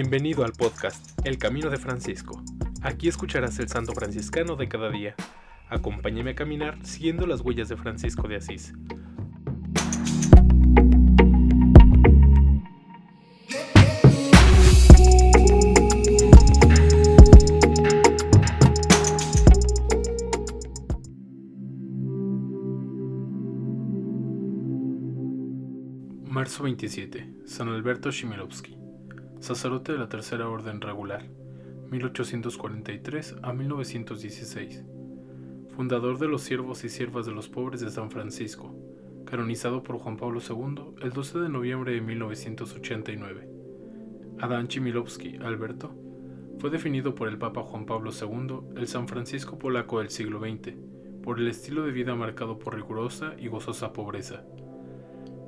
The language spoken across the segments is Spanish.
Bienvenido al podcast El Camino de Francisco. Aquí escucharás el santo franciscano de cada día. Acompáñame a caminar siguiendo las huellas de Francisco de Asís. Marzo 27. San Alberto Shimilovsky sacerdote de la Tercera Orden Regular, 1843 a 1916, fundador de los siervos y siervas de los pobres de San Francisco, canonizado por Juan Pablo II el 12 de noviembre de 1989. Adán Chmielowski Alberto fue definido por el Papa Juan Pablo II el San Francisco polaco del siglo XX, por el estilo de vida marcado por rigurosa y gozosa pobreza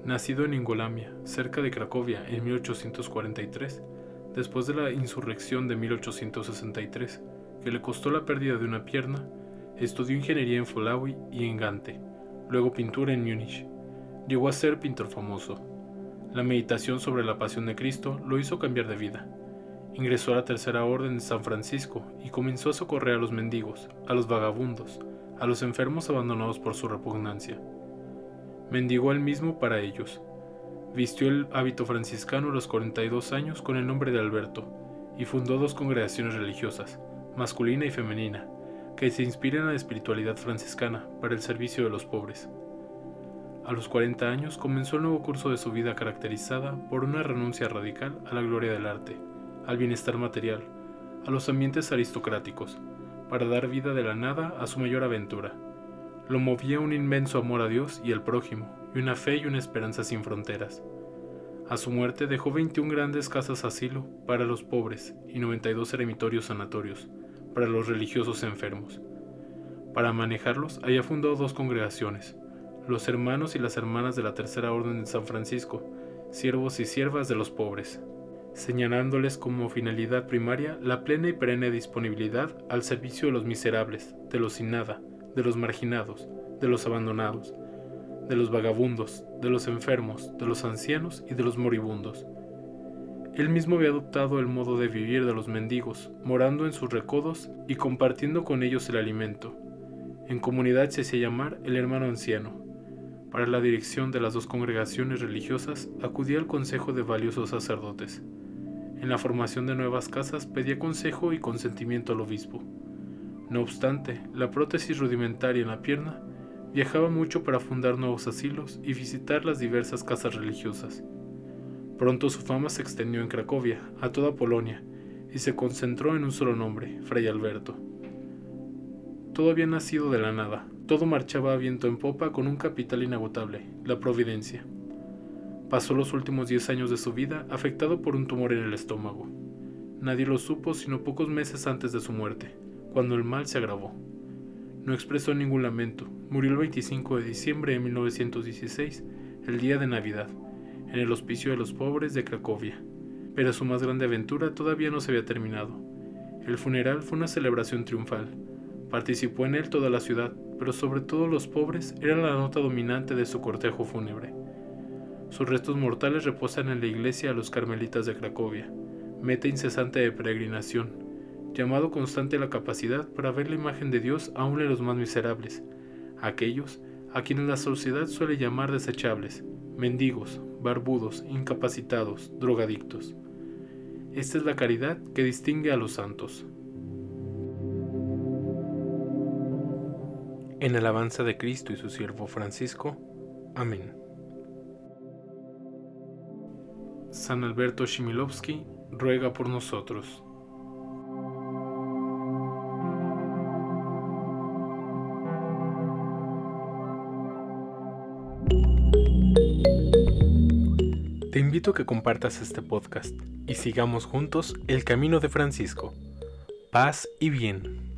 Nacido en Ingolamia, cerca de Cracovia, en 1843, después de la insurrección de 1863, que le costó la pérdida de una pierna, estudió ingeniería en Folawi y en Gante, luego pintura en Múnich. Llegó a ser pintor famoso. La meditación sobre la pasión de Cristo lo hizo cambiar de vida. Ingresó a la Tercera Orden de San Francisco y comenzó a socorrer a los mendigos, a los vagabundos, a los enfermos abandonados por su repugnancia mendigó él mismo para ellos. Vistió el hábito franciscano a los 42 años con el nombre de Alberto y fundó dos congregaciones religiosas, masculina y femenina, que se inspiran en la espiritualidad franciscana para el servicio de los pobres. A los 40 años comenzó el nuevo curso de su vida caracterizada por una renuncia radical a la gloria del arte, al bienestar material, a los ambientes aristocráticos, para dar vida de la nada a su mayor aventura, lo movía un inmenso amor a Dios y al prójimo, y una fe y una esperanza sin fronteras. A su muerte dejó 21 grandes casas asilo para los pobres y 92 eremitorios sanatorios para los religiosos enfermos. Para manejarlos, haya fundado dos congregaciones, los hermanos y las hermanas de la Tercera Orden de San Francisco, siervos y siervas de los pobres, señalándoles como finalidad primaria la plena y perenne disponibilidad al servicio de los miserables, de los sin nada, de los marginados, de los abandonados, de los vagabundos, de los enfermos, de los ancianos y de los moribundos. Él mismo había adoptado el modo de vivir de los mendigos, morando en sus recodos y compartiendo con ellos el alimento. En comunidad se hacía llamar el hermano anciano. Para la dirección de las dos congregaciones religiosas acudía al consejo de valiosos sacerdotes. En la formación de nuevas casas pedía consejo y consentimiento al obispo. No obstante, la prótesis rudimentaria en la pierna viajaba mucho para fundar nuevos asilos y visitar las diversas casas religiosas. Pronto su fama se extendió en Cracovia, a toda Polonia, y se concentró en un solo nombre, Fray Alberto. Todo había nacido de la nada, todo marchaba a viento en popa con un capital inagotable, la providencia. Pasó los últimos diez años de su vida afectado por un tumor en el estómago. Nadie lo supo sino pocos meses antes de su muerte cuando el mal se agravó. No expresó ningún lamento. Murió el 25 de diciembre de 1916, el día de Navidad, en el Hospicio de los Pobres de Cracovia. Pero su más grande aventura todavía no se había terminado. El funeral fue una celebración triunfal. Participó en él toda la ciudad, pero sobre todo los pobres eran la nota dominante de su cortejo fúnebre. Sus restos mortales reposan en la iglesia de los Carmelitas de Cracovia, meta incesante de peregrinación, llamado constante la capacidad para ver la imagen de Dios aún en los más miserables, aquellos a quienes la sociedad suele llamar desechables, mendigos, barbudos, incapacitados, drogadictos. Esta es la caridad que distingue a los santos. En alabanza de Cristo y su siervo Francisco. Amén. San Alberto Shimilovsky ruega por nosotros. Te invito a que compartas este podcast y sigamos juntos el camino de Francisco. Paz y bien.